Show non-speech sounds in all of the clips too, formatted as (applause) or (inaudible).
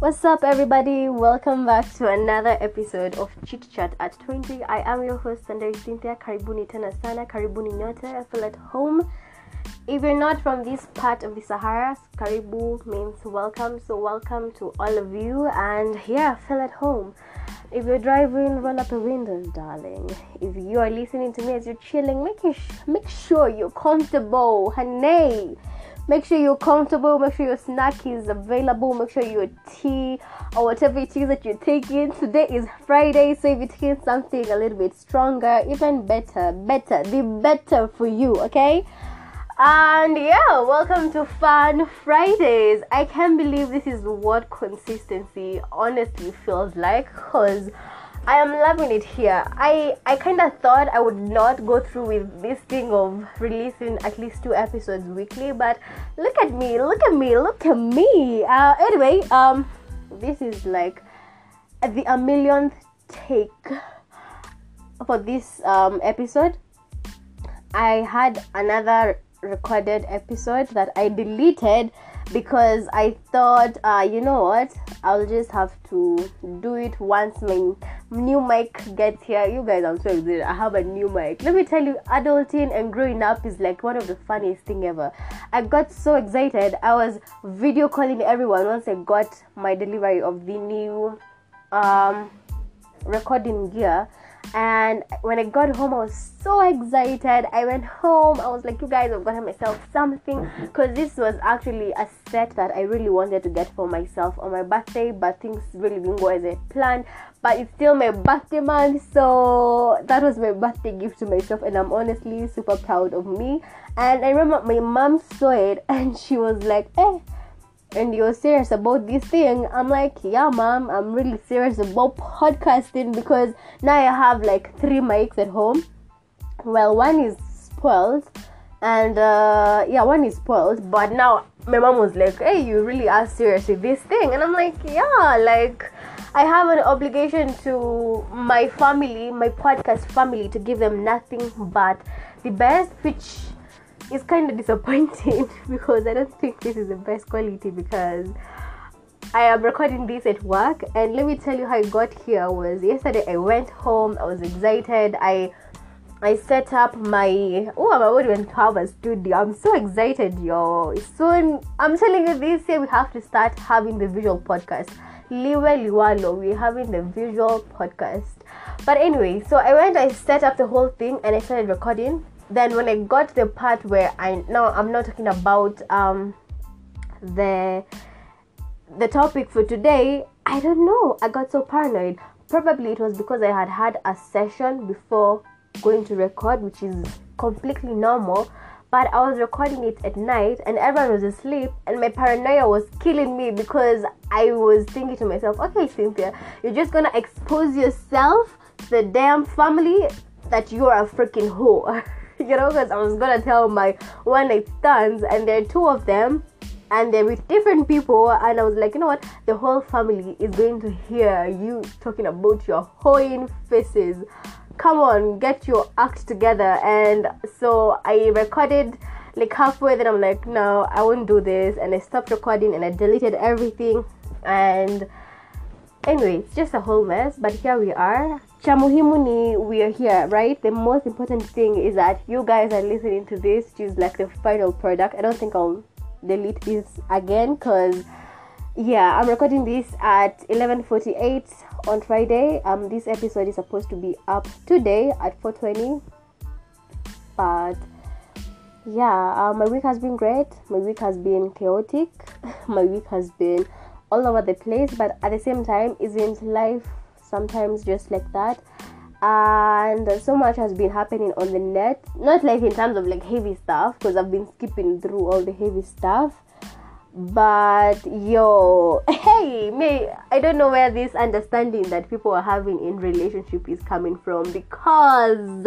What's up, everybody? Welcome back to another episode of Chit Chat at 20. I am your host, Sunday Cynthia. Karibuni tena sana, karibuni nyote. I feel at home. If you're not from this part of the Sahara, Karibu means welcome. So, welcome to all of you. And yeah, I feel at home. If you're driving, roll up the windows, darling. If you are listening to me as you're chilling, make, you sh- make sure you're comfortable, honey. Make sure you're comfortable. Make sure your snack is available. Make sure your tea or whatever it is that you're taking. Today is Friday, so if you're taking something a little bit stronger, even better, better, the better for you, okay? And yeah, welcome to Fun Fridays. I can't believe this is what consistency honestly feels like because I am loving it here. I I kind of thought I would not go through with this thing of releasing at least two episodes weekly, but look at me, look at me, look at me. Uh, anyway, um, this is like the a millionth take for this um episode. I had another recorded episode that I deleted because I thought, uh, you know what, I'll just have to do it once my new mic gets here. You guys, I'm so excited. I have a new mic. Let me tell you, adulting and growing up is like one of the funniest thing ever. I got so excited. I was video calling everyone once I got my delivery of the new um, recording gear and when I got home, I was so excited. I went home, I was like, You guys, I've gotten myself something because this was actually a set that I really wanted to get for myself on my birthday, but things really didn't go as I planned. But it's still my birthday month, so that was my birthday gift to myself, and I'm honestly super proud of me. And I remember my mom saw it (laughs) and she was like, Eh, and you're serious about this thing i'm like yeah mom i'm really serious about podcasting because now i have like three mics at home. Well one is spoiled and uh, yeah one is spoiled but now my mom was like hey you really are serious with this thing. And i'm like yeah like i have an obligation to my family my podcast family to give them nothing but the best which it's kind of disappointing (laughs) because I don't think this is the best quality because I am recording this at work and let me tell you how I got here was yesterday I went home I was excited. I I set up my oh I'm about to have a studio. I'm so excited yo soon I'm telling you this year we have to start having the visual podcast. Liwe Liwalo we're having the visual podcast. But anyway so I went I set up the whole thing and I started recording then when I got the part where I now I'm not talking about um the the topic for today, I don't know. I got so paranoid. Probably it was because I had had a session before going to record, which is completely normal. But I was recording it at night and everyone was asleep, and my paranoia was killing me because I was thinking to myself, okay, Cynthia, you're just gonna expose yourself to the damn family that you're a freaking whore. (laughs) (laughs) you know, because I was gonna tell my one night stands, and there are two of them, and they're with different people, and I was like, you know what, the whole family is going to hear you talking about your hoeing faces. Come on, get your act together. And so I recorded like halfway, then I'm like, no, I won't do this, and I stopped recording and I deleted everything, and anyway, it's just a whole mess, but here we are cha muhimu ni we are here right? The most important thing is that you guys are listening to this. Which is like the final product. I don't think i'll delete this again because yeah i'm recording this at 11:48 on friday. Um this episode is supposed to be up today at 4:20 but yeah uh, my week has been great. My week has been chaotic. (laughs) My week has been all over the place but at the same time isn't life sometimes just like that. And so much has been happening on the net. Not like in terms of like heavy stuff because i've been skipping through all the heavy stuff. But yo (laughs) hey me i don't know where this understanding that people are having in relationship is coming from because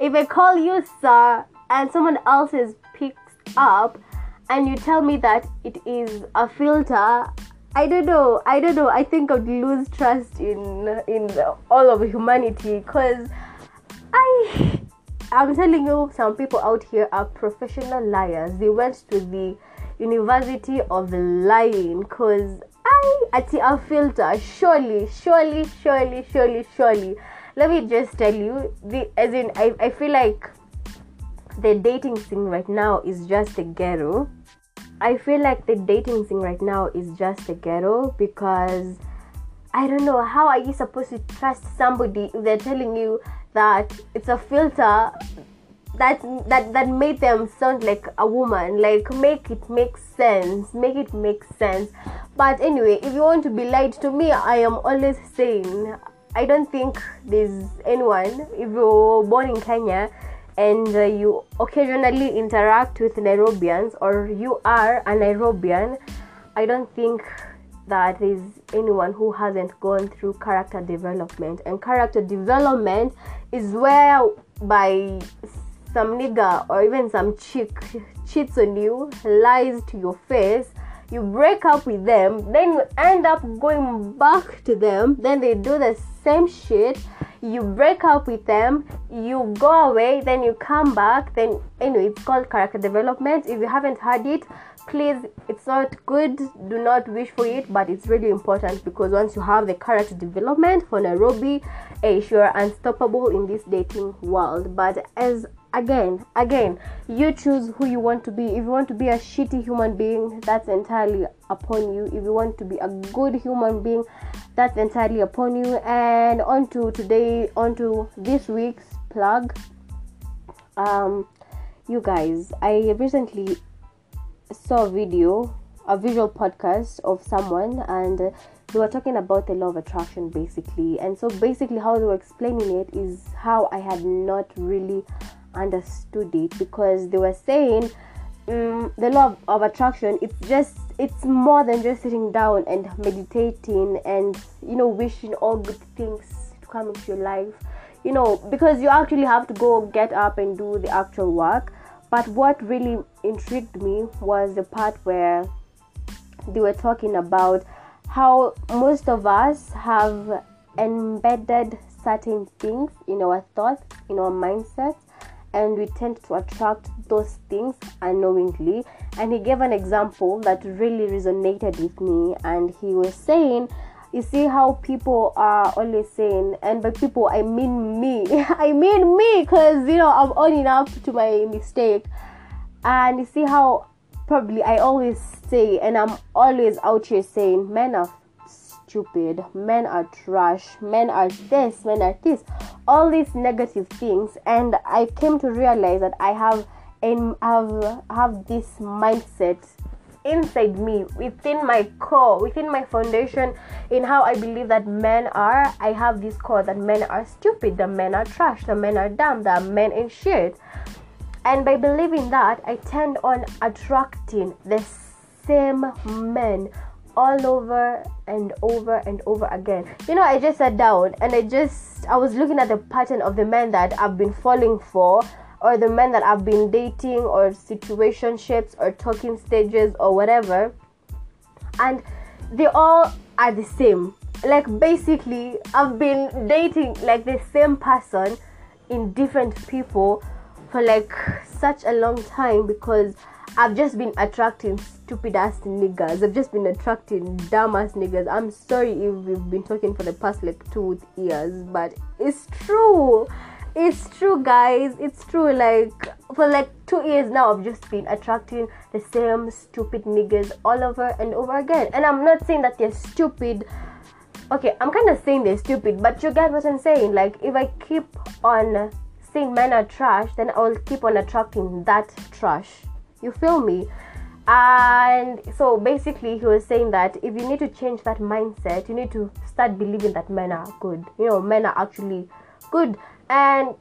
if i call you sir and someone else is picked up and you tell me that it is a filter I don't know. I don't know. I think I'd lose trust in in all of humanity because I I'm telling you, some people out here are professional liars. They went to the University of Lying because I at a filter. Surely, surely, surely, surely, surely. Let me just tell you, the as in I, I feel like the dating scene right now is just a ghetto. I feel like the dating thing right now is just a ghetto because I don't know how are you supposed to trust somebody if they're telling you that it's a filter that that that made them sound like a woman? Like make it make sense make it make sense. But anyway if you want to be lied to me i am always saying i don't think there's anyone if you're born in kenya and uh, you occasionally interact with nairobians or you are a nairobian i don't think that there's anyone who hasn't gone through character development. And character development is where by some nigga or even some chick cheats on you, lies to your face, you break up with them, then you end up going back to them, then they do the same shit, you break up with them, you go away, then you come back, then anyway, it's called character development. If you haven't heard it, please, it's not good, do not wish for it, but it's really important because once you have the character development for Nairobi, eh, you're unstoppable in this dating world. But as again again you choose who you want to be. If you want to be a shitty human being that's entirely upon you. If you want to be a good human being that's entirely upon you. And on to today on to this week's plug. Um you guys i recently saw a video a visual podcast of someone and they were talking about the law of attraction basically. And so basically how they were explaining it is how i had not really understood it because they were saying um, the law of, of attraction it's just it's more than just sitting down and meditating and you know wishing all good things to come into your life. You know because you actually have to go get up and do the actual work. But what really intrigued me was the part where they were talking about how most of us have embedded certain things in our thoughts in our mindsets and we tend to attract those things unknowingly. And he gave an example that really resonated with me, and he was saying, you see how people are always saying and by people i mean me. (laughs) I mean me because you know i'm owning up to my mistake and you see how probably i always say and i'm always out here saying men are stupid, men are trash, men are this, men are this, all these negative things. And I came to realize that I have and have have this mindset inside me, within my core, within my foundation, in how I believe that men are. I have this core that men are stupid, that men are trash, that men are dumb, that men ain't shit. And by believing that, I tend on attracting the same men all over and over and over again. You know, I just sat down and I just I was looking at the pattern of the men that I've been falling for or the men that I've been dating or situationships or talking stages or whatever. And they all are the same. Like basically I've been dating like the same person in different people for like such a long time because I've just been attracting stupid ass niggas. I've just been attracting dumb ass niggas. I'm sorry if we've been talking for the past like two years, but it's true. It's true, guys. It's true. Like for like two years now, I've just been attracting the same stupid niggas all over and over again. And I'm not saying that they're stupid. Okay, I'm kind of saying they're stupid, but you get what I'm saying. Like if I keep on saying men are trash, then I'll keep on attracting that trash you feel me? And so basically, he was saying that if you need to change that mindset, you need to start believing that men are good. You know, men are actually good. And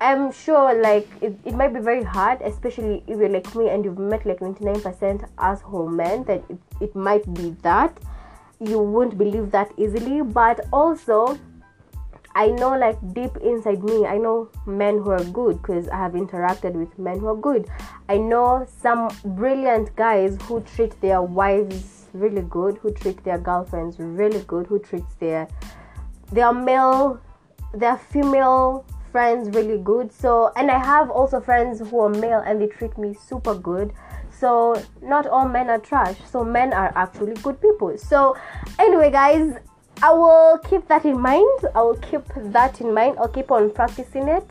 I'm sure like it, it might be very hard, especially if you're like me and you've met like 99% asshole men, that it, it might be that. You won't believe that easily, but also I know, like deep inside me, I know men who are good because I have interacted with men who are good. I know some brilliant guys who treat their wives really good, who treat their girlfriends really good, who treats their their male, their female friends really good. So, and I have also friends who are male and they treat me super good. So, not all men are trash. So, men are actually good people. So, anyway, guys, I will keep that in mind. I will keep that in mind. I'll keep on practicing it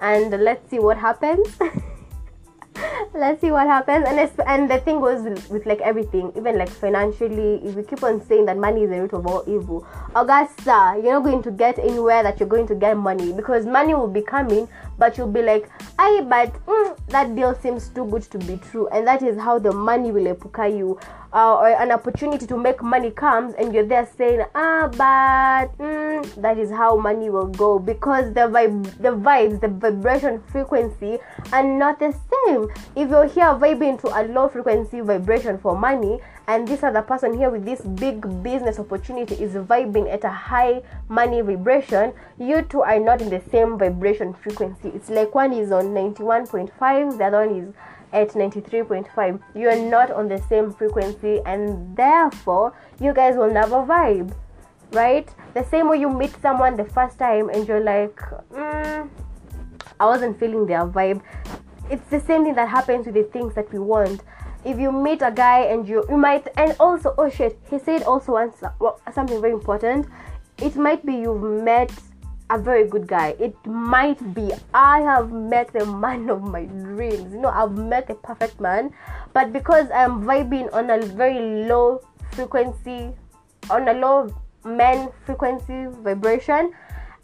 and let's see what happens. (laughs) let's see what happens and and the thing was with, with, like everything even like financially if you keep on saying that money is the root of all evil augusta you're not going to get anywhere that you're going to get money because money will be coming but you'll be like I but mm, that deal seems too good to be true and that is how the money will epuka you uh, or an opportunity to make money comes and you're there saying ah but mm, that is how money will go because the vibe the vibes the vibration frequency are not the same. If you're here vibing to a low frequency vibration for money and this other person here with this big business opportunity is vibing at a high money vibration you two are not in the same vibration frequency. It's like one is on 91.5 the other one is at 93.5 you're not on the same frequency and therefore you guys will never vibe right? The same way you meet someone the first time and you're like mm, i wasn't feeling their vibe. It's the same thing that happens with the things that we want. If you meet a guy and you you might and also oh shit he said also once well, something very important. It might be you've met a very good guy. It might be I have met the man of my dreams. You know, I've met a perfect man, but because I'm vibing on a very low frequency, on a low man frequency vibration,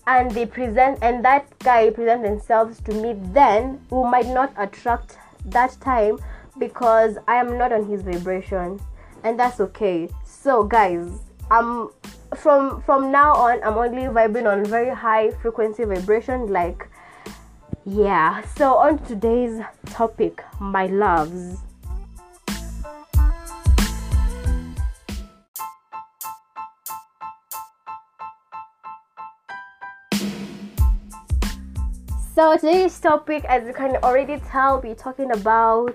and they present and that guy present themselves to me, then who might not attract that time because I am not on his vibration, and that's okay. So, guys, I'm from from now on i'm only vibing on very high frequency vibration like yeah. So on today's topic my loves. So today's topic as you can already tell we're talking about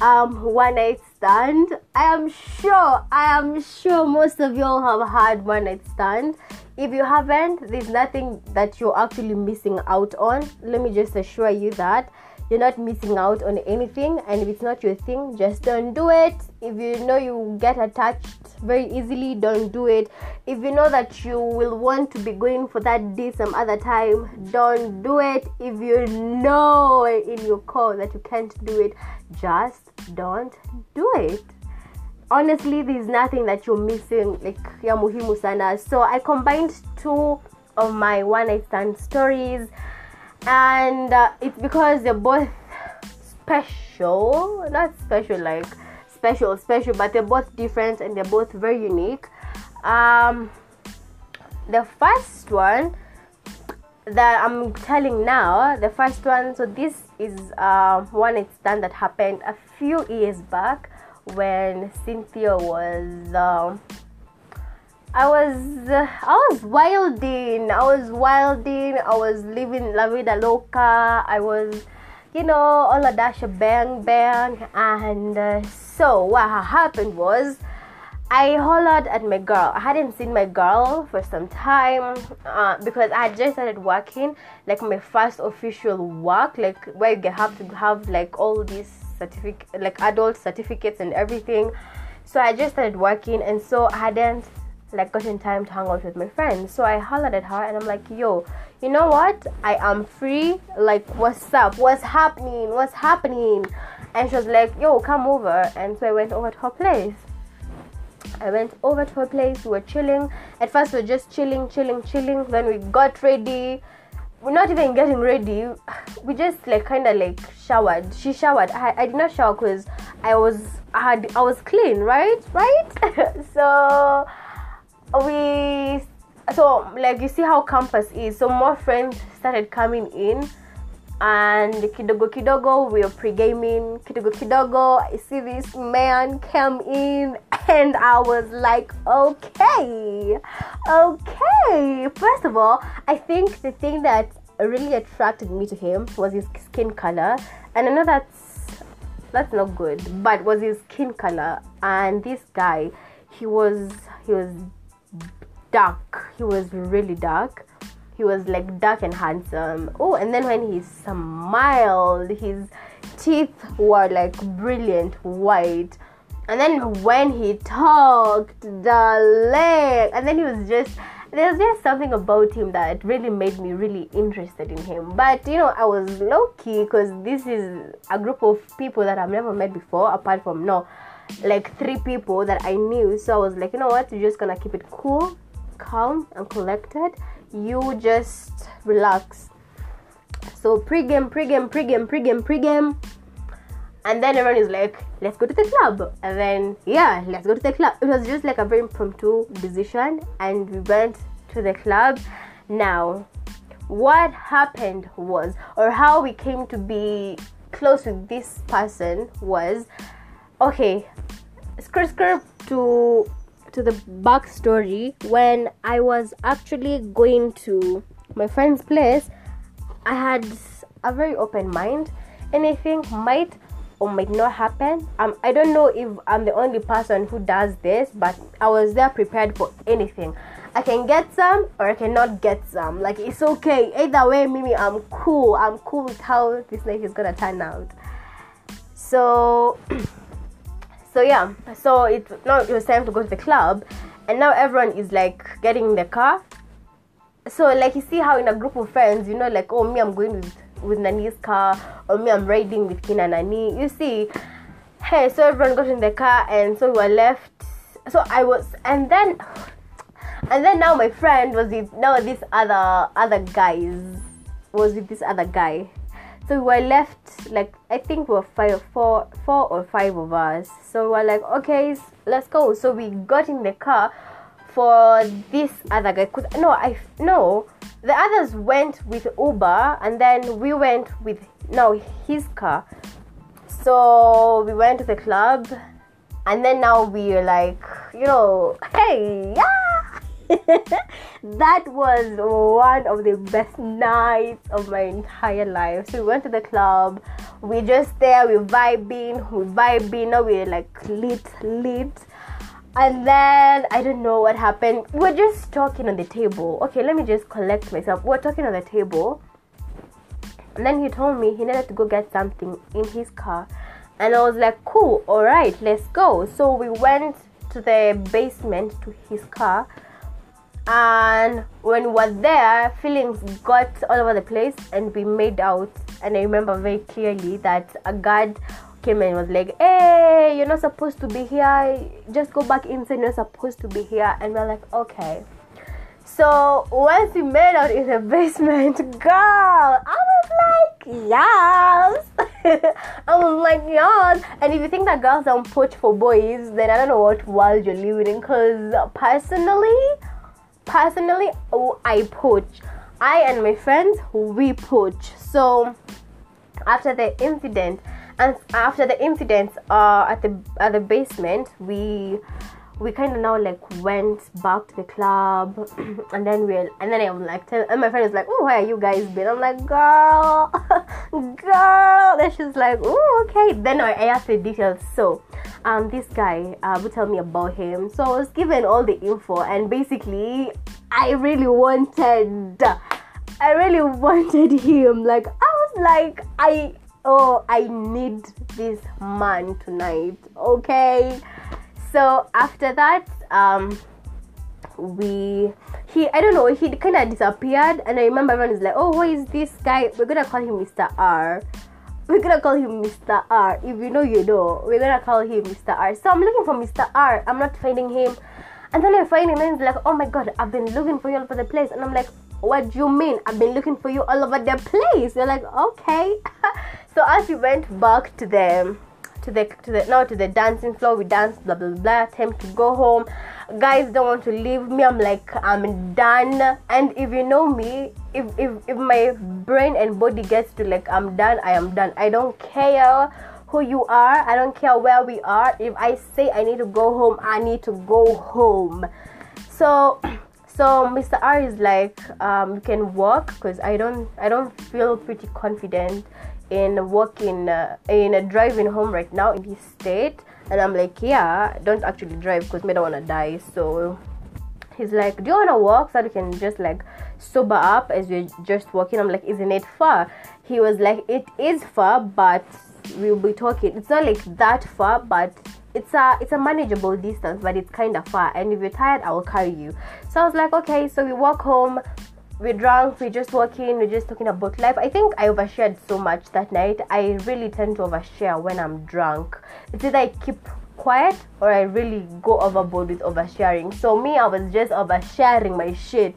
um one night stand. I am sure i am sure most of y'all have had one night stand. If you haven't there's nothing that you're actually missing out on. Let me just assure you that you're not missing out on anything and if it's not your thing just don't do it. If you know you get attached very easily don't do it. If you know that you will want to be going for that day some other time don't do it. If you know in your core that you can't do it just don't do it. Honestly there's nothing that you're missing like ya muhimu sana. So i combined two of my one night stand stories and uh, it's because they're both special not special like special special but they're both different and they're both very unique. Um the first one that i'm telling now the first one so this is uh, one incident that happened a few years back when cynthia was um, I was uh, I was wilding. I was wilding. I was living la vida loca. I was, you know, all a dash bang bang. And uh, so what happened was, I hollered at my girl. I hadn't seen my girl for some time uh, because I just started working, like my first official work, like where you have to have like all these certificate, like adult certificates and everything. So I just started working, and so I hadn't like gotten time to hang out with my friends. So I hollered at her and I'm like, yo, you know what? I am free. Like, what's up? What's happening? What's happening? And she was like, yo, come over. And so I went over to her place. I went over to her place. We were chilling. At first, we were just chilling, chilling, chilling. Then we got ready. We're not even getting ready. (sighs) We just like kind of like showered. She showered. I, I did not shower because I was I had I was clean, right? Right. (laughs) so we so like you see how campus is. So more friends started coming in and kidogo kidogo we were pre-gaming. Kidogo kidogo i see this man come in and i was like okay okay. First of all i think the thing that really attracted me to him was his skin color and i know that's that's not good but was his skin color. And this guy he was he was dark. He was really dark. he was like dark and handsome. Oh, and then when he smiled, his teeth were like brilliant white. And then when he talked, the leg, and then he was just there's just something about him that really made me really interested in him. But you know, I was low key because this is a group of people that I've never met before, apart from no, like three people that I knew. So I was like, you know what, you're just gonna keep it cool, calm, and collected. You just relax. So pre-game, pre-game, pre-game, pre-game, pre-game and then everyone is like let's go to the club and then yeah let's go to the club it was just like a very impromptu decision and we went to the club now what happened was or how we came to be close with this person was okay skirt skirt to to the backstory when i was actually going to my friend's place i had a very open mind anything might or might not happen. Um, I don't know if I'm the only person who does this, but I was there prepared for anything. I can get some or I cannot get some. Like it's okay. Either way, Mimi, I'm cool. I'm cool with how this night is gonna turn out. So, (clears throat) so yeah. So it now it was time to go to the club, and now everyone is like getting in the car. So like you see how in a group of friends, you know, like oh me, I'm going with with Nani's car or me I'm riding with Kina Nani. You see, hey, so everyone got in the car and so we were left. So I was, and then, and then now my friend was with now this other other guys was with this other guy. So we were left like I think we were five, four, four or five of us. So we're like, okay, let's go. So we got in the car for this other guy. Cause no, I no the others went with Uber and then we went with now his car. So we went to the club and then now we're like, you know, (laughs) hey, yeah. (laughs) that was one of the best nights of my entire life. So we went to the club. We just there, we vibing, we vibing. Now we're like lit, lit and then I don't know what happened. We're just talking on the table. Okay, let me just collect myself. We're talking on the table. And then he told me he needed to go get something in his car. And I was like, cool, alright, let's go. So we went to the basement to his car. And when we were there, feelings got all over the place and we made out. And I remember very clearly that a guard came and was like, "Hey, you're not supposed to be here. Just go back inside. You're supposed to be here." And we're like, "Okay." So once we made out in the (laughs) basement, girl, I was like, yes. (laughs) I was like, yes. And if you think that girls don't poach for boys, then I don't know what world you're living in. Cause personally, personally, I poach. I and my friends, we poach. So after the incident, and after the incident uh, at the at the basement we we kind of now like went back to the club (clears throat) and then we're and then I'm like tell, and my friend is like oh where are you guys been? I'm like girl (laughs) girl. Then she's like oh okay. Then I asked the details. So um this guy uh, would tell me about him. So I was given all the info and basically I really wanted I really (laughs) wanted him. Like I was like I oh i need this man tonight okay so after that um we he i don't know he kind of disappeared and i remember everyone is like oh who is this guy? We're gonna call him mr r. (laughs) We're gonna call him mr r. If you know you know. We're gonna call him mr r. So i'm looking for mr r. I'm not finding him. And then i find him and he's like oh my god i've been looking for you all over the place. And i'm like what do you mean? I've been looking for you all over the place? You're like okay. (laughs) So as we went back to the to the to the now to the dancing floor, we danced blah blah blah. Time to go home. Guys don't want to leave me. I'm like I'm done. And if you know me, if if if my brain and body gets to like I'm done, I am done. I don't care who you are. I don't care where we are. If I say I need to go home, I need to go home. So (clears throat) so Mr. R is like, um, you can walk because I don't I don't feel pretty confident in working uh, in a driving home right now in his state and i'm like yeah don't actually drive because me don't want to die so he's like, Do you wanna walk so we can just like sober up as we're just walking? I'm like, Isn't it far? He was like, It is far, but we'll be talking. It's not like that far, but it's a it's a manageable distance, but it's kind of far. And if you're tired, I will carry you. So I was like, okay. So we walk home. We're drunk. We're just walking. We're just talking about life. I think I overshared so much that night. I really tend to overshare when I'm drunk. It's either I keep quiet or I really go overboard with oversharing. So me, I was just oversharing my shit.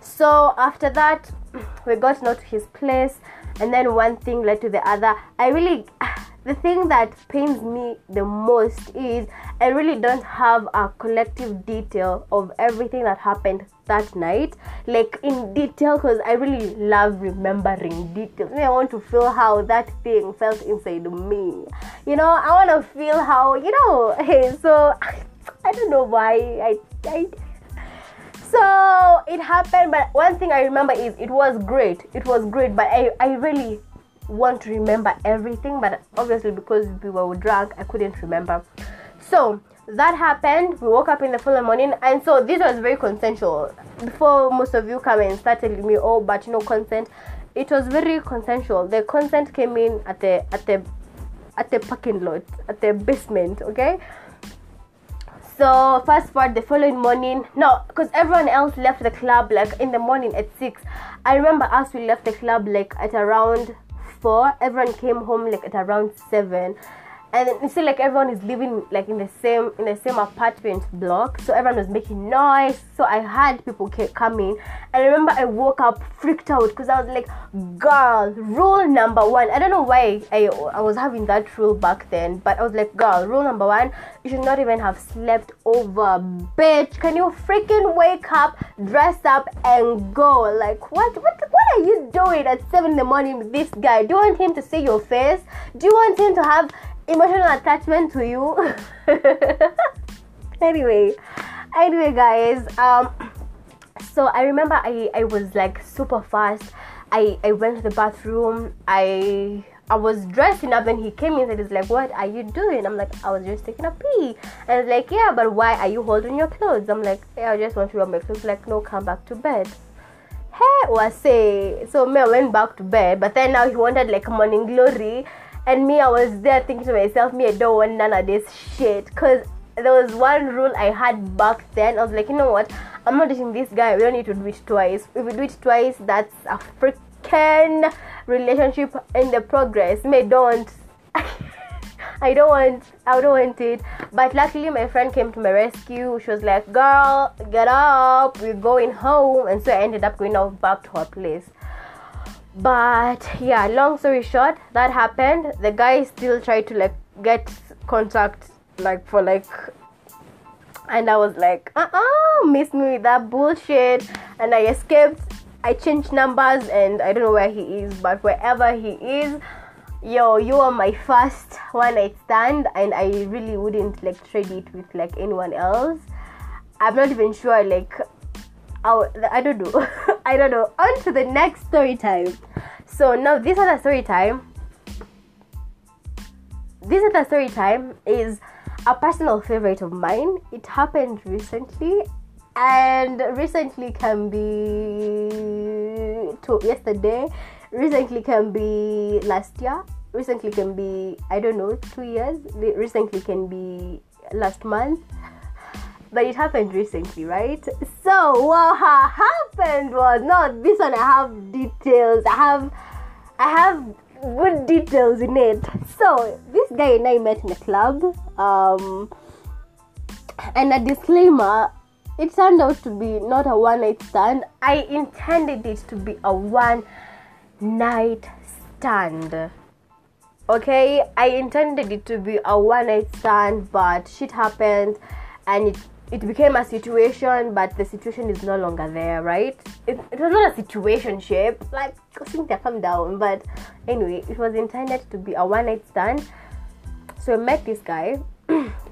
So after that, (clears throat) we got out to his place, and then one thing led to the other. I really (sighs) the thing that pains me the most is I really don't have a collective detail of everything that happened that night, like in detail, because I really love remembering details. I want to feel how that thing felt inside me. You know, I want to feel how, you know, (laughs) hey, so (laughs) I don't know why I, I so it happened but one thing i remember is it was great it was great but i, I really want to remember everything, but obviously because we were drunk, I couldn't remember. So that happened. We woke up in the following morning, and so this was very consensual. Before most of you come and start telling me, oh, but know, consent. It was very consensual. The consent came in at the at the at the parking lot, at the basement. Okay. So fast forward the following morning. No, because everyone else left the club like in the morning at six. I remember us we left the club like at around four. Everyone came home like at around seven, and you see like everyone is living like in the same in the same apartment block. So everyone was making noise. So i had people coming and i remember i woke up freaked out because i was like girl rule number one. I don't know why I, I was having that rule back then but i was like girl rule number one you should not even have slept over. Bitch can you freaking wake up dress up and go? Like what what what are you doing at seven in the morning with this guy? Do you want him to see your face? Do you want him to have emotional attachment to you (laughs) anyway anyway guys um so i remember i i was like super fast i i went to the bathroom i I was dressing up and he came in and he's like, What are you doing? I'm like, I was just taking a pee. And he's like, Yeah, but why are you holding your clothes? I'm like, Yeah, I just want to wear my clothes. Like, no, come back to bed. Hey, was say so me I went back to bed, but then now he wanted like morning glory and me, I was there thinking to myself, me, I don't want none of this shit. Because there was one rule I had back then. I was like, you know what? I'm not dating this guy. We don't need to do it twice. If we do it twice, that's a freaking relationship in the progress. Me, don't. (laughs) I don't want I don't want it. But luckily my friend came to my rescue. She was like, Girl, get up, we're going home and so I ended up going out back to her place but yeah long story short that happened. The guy still tried to like get contact like for like and i was like uh-uh miss me with that bullshit. And i escaped. I changed numbers and i don't know where he is but wherever he is yo you are my first one night stand and i really wouldn't like trade it with like anyone else. I'm not even sure like I don't know. (laughs) I don't know. On to the next story time. So now this other story time. This other story time is a personal favorite of mine. It happened recently, and recently can be to yesterday. Recently can be last year. Recently can be I don't know two years. Recently can be last month but it happened recently, right? So what happened was not this one. I have details. I have, I have good details in it. So this guy and I met in a club. Um, and a disclaimer: it turned out to be not a one night stand. I intended it to be a one night stand. Okay, I intended it to be a one night stand, but shit happened and it it became a situation, but the situation is no longer there, right? It, it was not a situation shape, like Cynthia, calm down. But anyway, it was intended to be a one night stand. So I met this guy. (clears throat)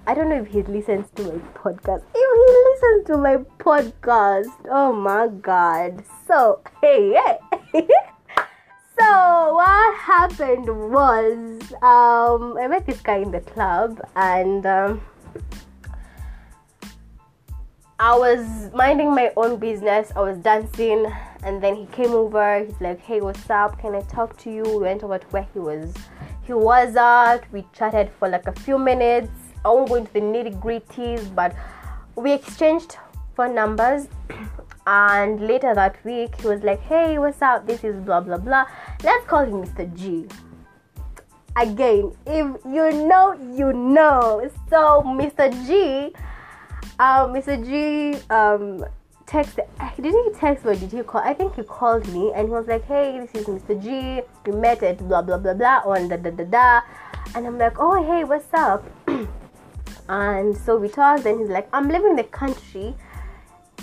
I don't know if he listens to my podcast. If he listens to my podcast, oh my god. So hey, hey. (laughs) so what happened was um, I met this guy in the club and. Um, I was minding my own business. I was dancing, and then he came over. He's like, "Hey, what's up? Can I talk to you?" We went over to where he was. He was at. We chatted for like a few minutes. I won't go into the nitty gritties, but we exchanged phone numbers. (clears throat) And later that week, he was like, "Hey, what's up? This is blah blah blah. Let's call him Mr. G." Again, if you know, you know. So, Mr. G um, Mr. G um, texted. Didn't he text or did he call? I think he called me and he was like, "Hey, this is Mr. G. We met at blah blah blah blah on da da da da," and I'm like, "Oh, hey, what's up?" (clears throat) and so we talked. And he's like, "I'm living in the country,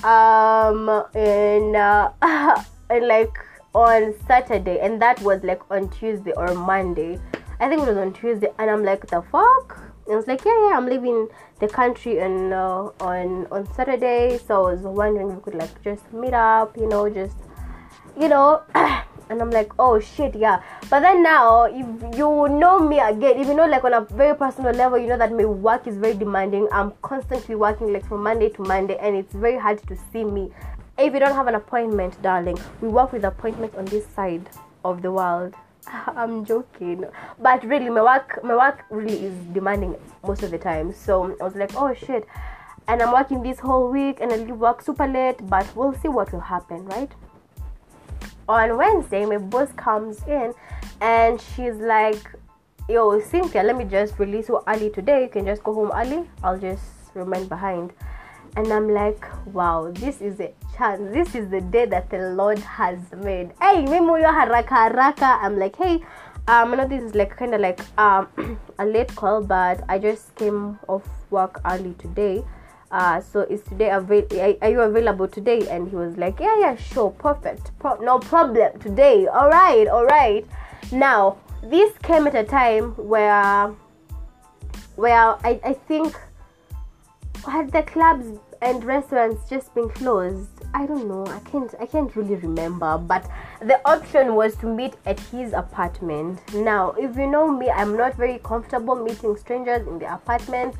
um, in uh, (laughs) in like on Saturday, and that was like on Tuesday or Monday. I think it was on Tuesday, and I'm like, the fuck." I was like, yeah, yeah, I'm leaving the country on uh, on on Saturday, so I was wondering if we could like just meet up, you know, just you know. (clears throat) and I'm like, oh shit, yeah. But then now, if you know me again, if you know like on a very personal level, you know that my work is very demanding. I'm constantly working like from Monday to Monday, and it's very hard to see me. If you don't have an appointment, darling, we work with appointments on this side of the world. (laughs) I'm joking, but really, my work, my work really is demanding most of the time. So I was like, oh shit, and I'm working this whole week, and I leave work super late. But we'll see what will happen, right? On Wednesday, my boss comes in, and she's like, yo, Cynthia, let me just release you early today. You can just go home early. I'll just remain behind. And I'm like, wow, this is a chance. This is the day that the Lord has made. Hey, mimi haraka haraka. I'm like, hey, um, I know this is like kind of like um (clears throat) a late call, but I just came off work early today. Uh, so is today avail- are you available today? And he was like, yeah, yeah, sure, perfect, Pro- no problem today. All right, all right. Now this came at a time where, where I, I think had the clubs and restaurants just been closed i don't know i can't i can't really remember but the option was to meet at his apartment. Now if you know me i'm not very comfortable meeting strangers in the apartment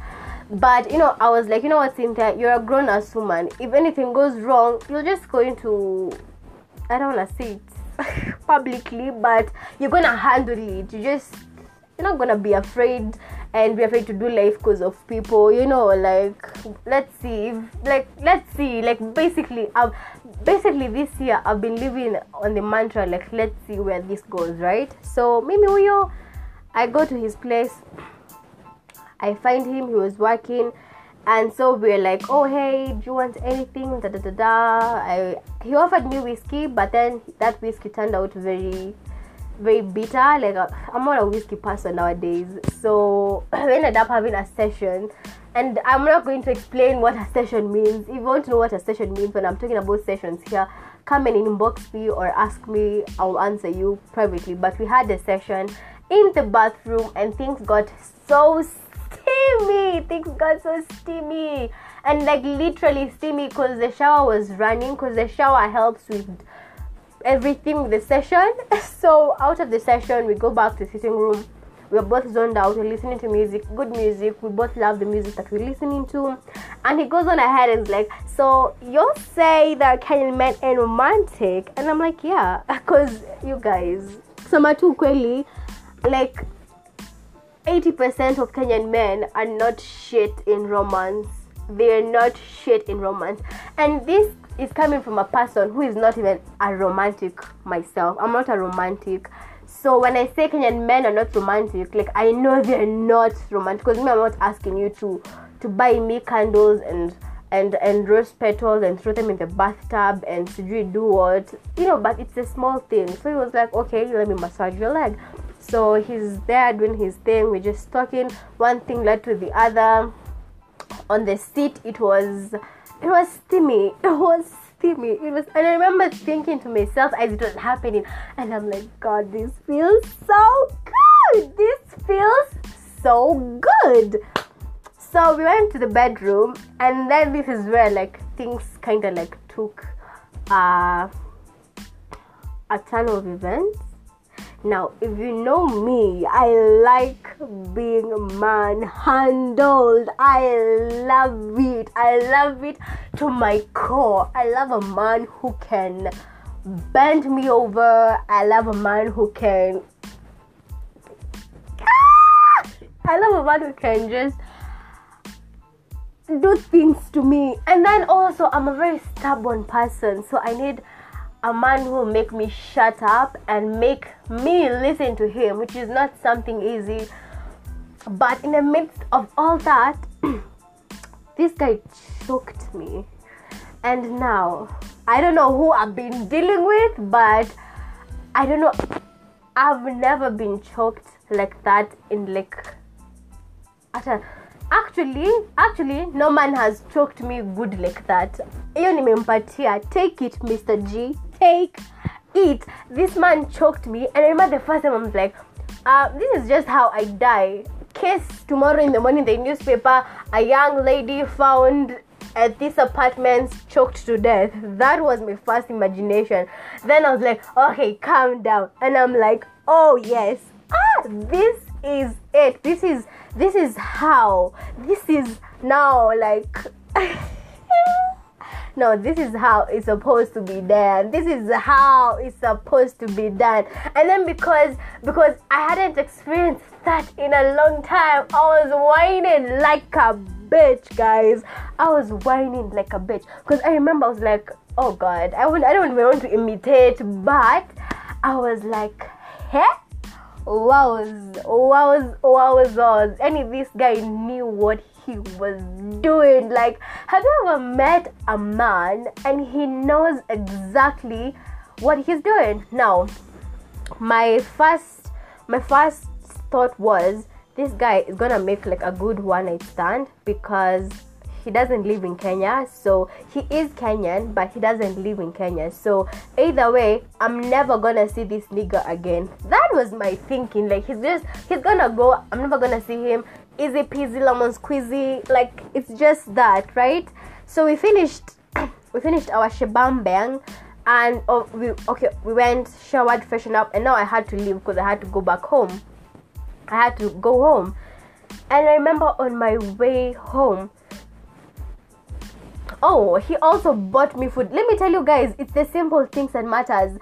but you know i was like you know what cynthia? You're a grown-ass woman. If anything goes wrong you're just going to i don't want to say it (laughs) publicly but you're gonna handle it. You just you're not gonna be afraid and be afraid to do life because of people you know like let's see like let's see like basically i've basically this year i've been living on the mantra like let's see where this goes right? So mimi huyo i go to his place i find him he was working and so we're like oh hey do you want anything? Da da da da. I, he offered me whiskey but then that whiskey turned out very very bitter. Like I'm not a whiskey person nowadays, so (clears throat) we ended up having a session. And I'm not going to explain what a session means. If you want to know what a session means when I'm talking about sessions here, come and inbox me or ask me. I'll answer you privately. But we had a session in the bathroom, and things got so steamy. Things got so steamy, and like literally steamy because the shower was running. Because the shower helps with everything with the session. (laughs) So out of the session, we go back to the sitting room. We're both zoned out. We're listening to music, good music. We both love the music that we're listening to. And he goes on ahead and is like, "So you say that Kenyan men ain't romantic?" And I'm like, "Yeah, (laughs) because you guys, some tu kweli, like." 80% of Kenyan men are not shit in romance. They're not shit in romance. And this is coming from a person who is not even a romantic myself. I'm not a romantic. So when I say Kenyan men are not romantic, like I know they're not romantic because me I'm not asking you to to buy me candles and and and rose petals and throw them in the bathtub and to do what? You know but it's a small thing. So he was like okay let me massage your leg. So he's there doing his thing. We're just talking. One thing led to the other. On the seat it was it was steamy. It was steamy. It was, and I remember thinking to myself as it was happening, and I'm like, God, this feels so good. This feels so good. So we went to the bedroom, and then this is where like things kind of like took uh, a turn of events. Now, if you know me, I like being manhandled. I love it. I love it to my core. I love a man who can bend me over. I love a man who can. Ah! I love a man who can just do things to me. And then also, I'm a very stubborn person, so I need a man who will make me shut up and make me listen to him, which is not something easy. But in the midst of all that, (clears throat) this guy choked me. And now, I don't know who I've been dealing with, but I don't know. I've never been choked like that in like. Actually, actually, no man has choked me good like that. Hiyo. Take it, Mr. G take it. This man choked me, and I remember the first time I was like, uh, this is just how I die. Case tomorrow in the morning, the newspaper, a young lady found at this apartment choked to death. That was my first imagination. Then I was like, okay, calm down. And I'm like, oh yes, ah, this is it. This is this is how. This is now like (laughs) no this is how it's supposed to be done. This is how it's supposed to be done. And then because because i hadn't experienced that in a long time i was whining like a bitch guys. I was whining like a bitch. Because i remember i was like oh god i would i don't even want to imitate but i was like hey wow wow wow wow and this guy knew what he was doing. Like, have you ever met a man and he knows exactly what he's doing? Now, my first my first thought was this guy is gonna make like a good one night stand because he doesn't live in Kenya. So he is Kenyan, but he doesn't live in Kenya. So either way, I'm never gonna see this nigga again. That was my thinking. Like he's just he's gonna go. I'm never gonna see him easy peasy lemon squeezy like it's just that right? So we finished we finished our shabam bang and oh, we okay we went showered freshened up and now i had to leave because i had to go back home. I had to go home. And i remember on my way home oh he also bought me food. Let me tell you guys it's the simple things that matters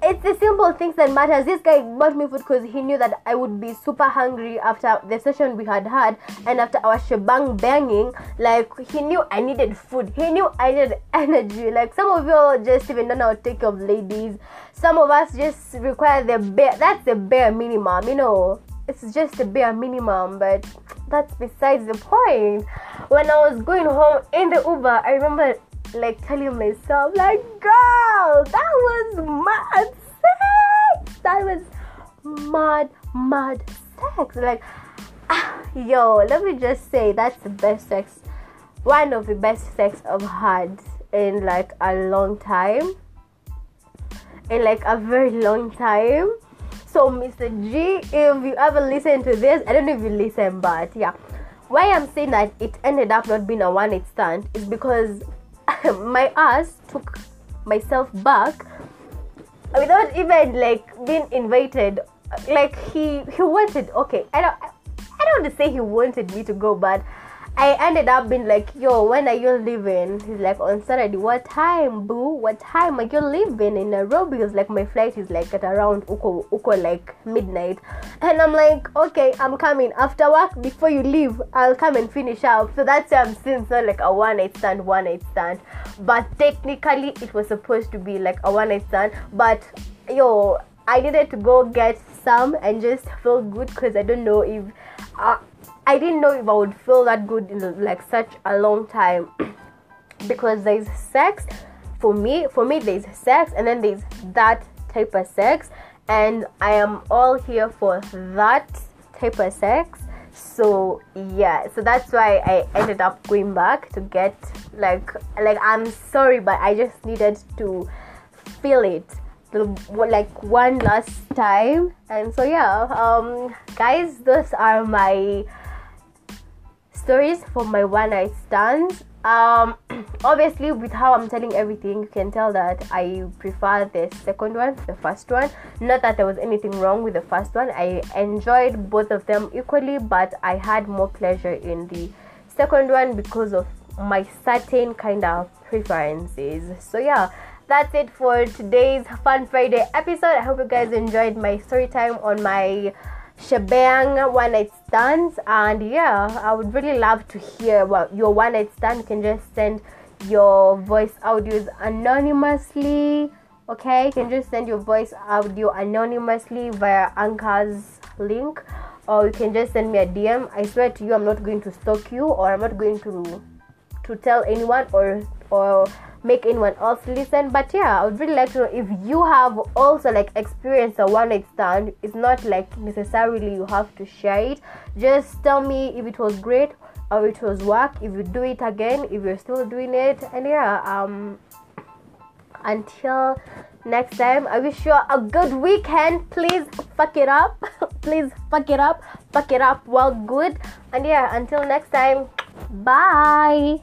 it's the simple things that matters. This guy bought me food because he knew that I would be super hungry after the session we had had and after our shebang banging. Like he knew I needed food. He knew I needed (laughs) energy. Like some of you just even don't know take care of ladies. Some of us just require the bare. That's the bare minimum. You know, it's just the bare minimum. But that's besides the point. When I was going home in the Uber, I remember like telling myself like girl that was mad sex. That was mad mad sex. Like ah, yo let me just say that's the best sex one of the best sex i've had in like a long time. In like a very long time. So mr g if you ever listen to this i don't know if you listen but yeah. Why i'm saying that it ended up not being a one night stand is because (laughs) my ass took myself back without even like being invited. Like he he wanted okay i don't i don't want to say he wanted me to go but I ended up being like, yo, when are you leaving? He's like, on Saturday. What time, boo? What time are you leaving in Nairobi? Because like, my flight is like at around Uko, Uko like midnight. And I'm like, okay, I'm coming. After work, before you leave, I'll come and finish up. So that's why I'm saying it's not like a one night stand, one night stand. But technically, it was supposed to be like a one night stand. But yo, I needed to go get some and just feel good because I don't know if. Uh, I didn't know if I would feel that good in like such a long time (clears throat) because there's sex for me for me there's sex and then there's that type of sex and I am all here for that type of sex. So yeah so that's why I ended up going back to get like like I'm sorry but I just needed to feel it like one last time. And so yeah um guys those are my stories for my one night stands. Um (clears throat) obviously with how i'm telling everything you can tell that i prefer the second one the first one. Not that there was anything wrong with the first one. I enjoyed both of them equally but i had more pleasure in the second one because of my certain kind of preferences. So yeah that's it for today's fun friday episode. I hope you guys enjoyed my story time on my shebang one night stands. And yeah i would really love to hear what your one night stand you can just send your voice audios anonymously okay? You can just send your voice audio anonymously via anchor's link or you can just send me a dm i swear to you i'm not going to stalk you or i'm not going to to tell anyone or or make anyone else listen. But yeah i would really like to know if you have also like experienced a one night stand. It's not like necessarily you have to share it. Just tell me if it was great or it was work if you do it again if you're still doing it. And yeah um until next time i wish you a good weekend. Please fuck it up. (laughs) Please fuck it up. Fuck it up. Well good. And yeah until next time. Bye